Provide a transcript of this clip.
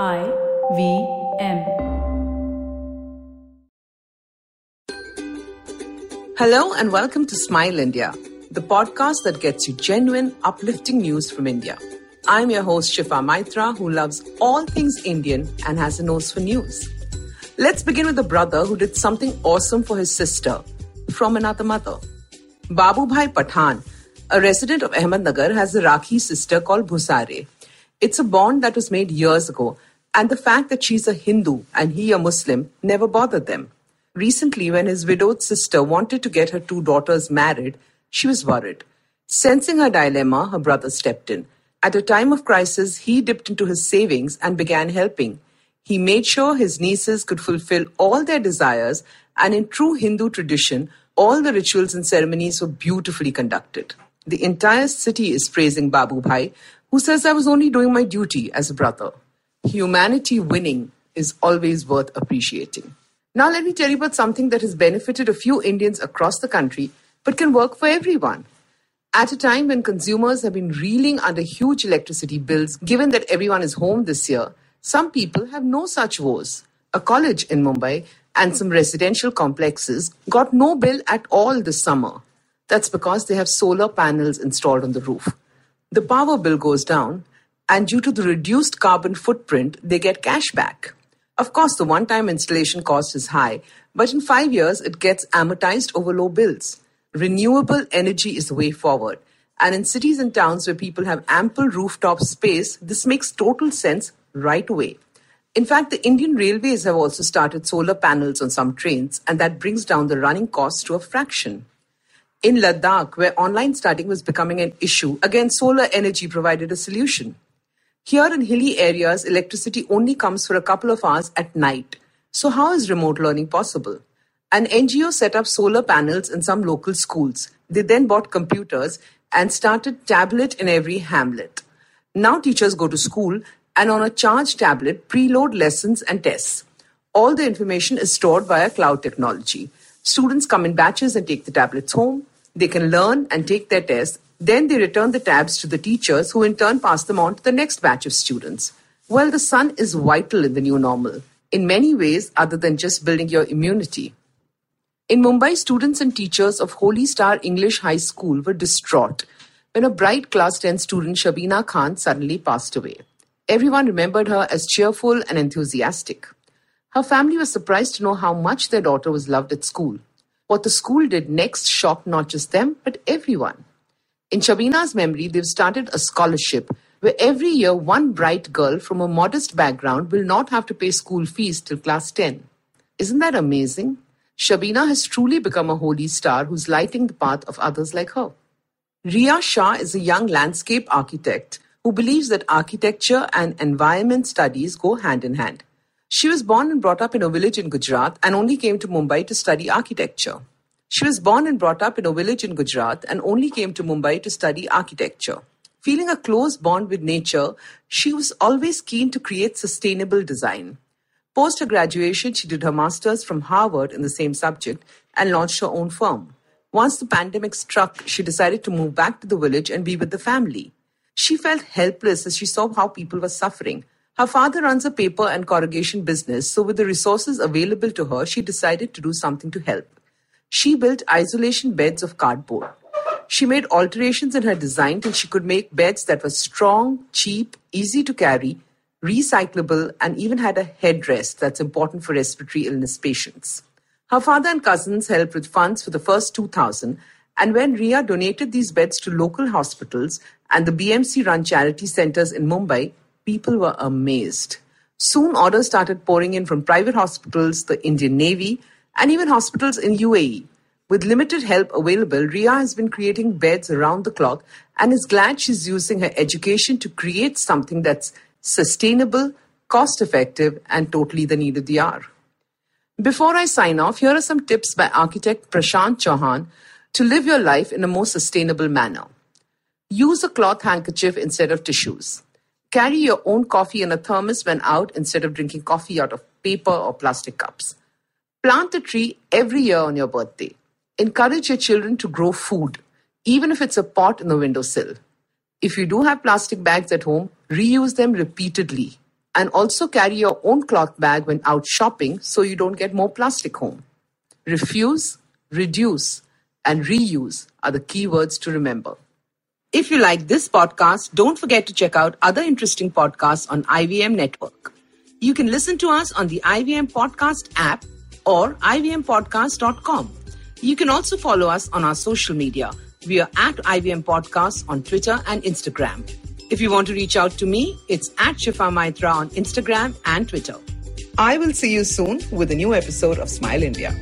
I V M. Hello and welcome to Smile India, the podcast that gets you genuine, uplifting news from India. I'm your host, Shifa Maitra, who loves all things Indian and has a nose for news. Let's begin with a brother who did something awesome for his sister from another mother. Babu Bhai Pathan, a resident of Ahmednagar, has a Rakhi sister called Bhusare. It's a bond that was made years ago, and the fact that she's a Hindu and he a Muslim never bothered them. Recently, when his widowed sister wanted to get her two daughters married, she was worried. Sensing her dilemma, her brother stepped in. At a time of crisis, he dipped into his savings and began helping. He made sure his nieces could fulfill all their desires, and in true Hindu tradition, all the rituals and ceremonies were beautifully conducted. The entire city is praising Babu Bhai, who says I was only doing my duty as a brother. Humanity winning is always worth appreciating. Now, let me tell you about something that has benefited a few Indians across the country, but can work for everyone. At a time when consumers have been reeling under huge electricity bills, given that everyone is home this year, some people have no such woes. A college in Mumbai and some residential complexes got no bill at all this summer. That's because they have solar panels installed on the roof. The power bill goes down, and due to the reduced carbon footprint, they get cash back. Of course, the one time installation cost is high, but in five years, it gets amortized over low bills. Renewable energy is the way forward. And in cities and towns where people have ample rooftop space, this makes total sense right away. In fact, the Indian Railways have also started solar panels on some trains, and that brings down the running costs to a fraction. In Ladakh, where online studying was becoming an issue, again, solar energy provided a solution. Here in hilly areas, electricity only comes for a couple of hours at night. So, how is remote learning possible? An NGO set up solar panels in some local schools. They then bought computers and started tablet in every hamlet. Now teachers go to school and on a charged tablet preload lessons and tests. All the information is stored via cloud technology. Students come in batches and take the tablets home. They can learn and take their tests then they return the tabs to the teachers, who in turn pass them on to the next batch of students. Well, the sun is vital in the new normal, in many ways other than just building your immunity. In Mumbai, students and teachers of Holy Star English High School were distraught when a bright class 10 student, Shabina Khan, suddenly passed away. Everyone remembered her as cheerful and enthusiastic. Her family was surprised to know how much their daughter was loved at school. What the school did next shocked not just them, but everyone. In Shabina's memory, they've started a scholarship where every year one bright girl from a modest background will not have to pay school fees till class 10. Isn't that amazing? Shabina has truly become a holy star who's lighting the path of others like her. Ria Shah is a young landscape architect who believes that architecture and environment studies go hand in hand. She was born and brought up in a village in Gujarat and only came to Mumbai to study architecture. She was born and brought up in a village in Gujarat and only came to Mumbai to study architecture. Feeling a close bond with nature, she was always keen to create sustainable design. Post her graduation, she did her master's from Harvard in the same subject and launched her own firm. Once the pandemic struck, she decided to move back to the village and be with the family. She felt helpless as she saw how people were suffering. Her father runs a paper and corrugation business, so with the resources available to her, she decided to do something to help. She built isolation beds of cardboard. She made alterations in her design till she could make beds that were strong, cheap, easy to carry, recyclable, and even had a headrest that's important for respiratory illness patients. Her father and cousins helped with funds for the first 2000, and when Ria donated these beds to local hospitals and the BMC run charity centers in Mumbai, people were amazed. Soon orders started pouring in from private hospitals, the Indian Navy, and even hospitals in UAE. With limited help available, Ria has been creating beds around the clock and is glad she's using her education to create something that's sustainable, cost effective, and totally the need of the hour. Before I sign off, here are some tips by architect Prashant Chauhan to live your life in a more sustainable manner. Use a cloth handkerchief instead of tissues. Carry your own coffee in a thermos when out instead of drinking coffee out of paper or plastic cups. Plant a tree every year on your birthday. Encourage your children to grow food, even if it's a pot in the windowsill. If you do have plastic bags at home, reuse them repeatedly. And also carry your own cloth bag when out shopping so you don't get more plastic home. Refuse, reduce, and reuse are the key words to remember. If you like this podcast, don't forget to check out other interesting podcasts on IVM Network. You can listen to us on the IVM Podcast app or ivmpodcast.com. You can also follow us on our social media. We are at IVM Podcasts on Twitter and Instagram. If you want to reach out to me, it's at Shifa Maitra on Instagram and Twitter. I will see you soon with a new episode of Smile India.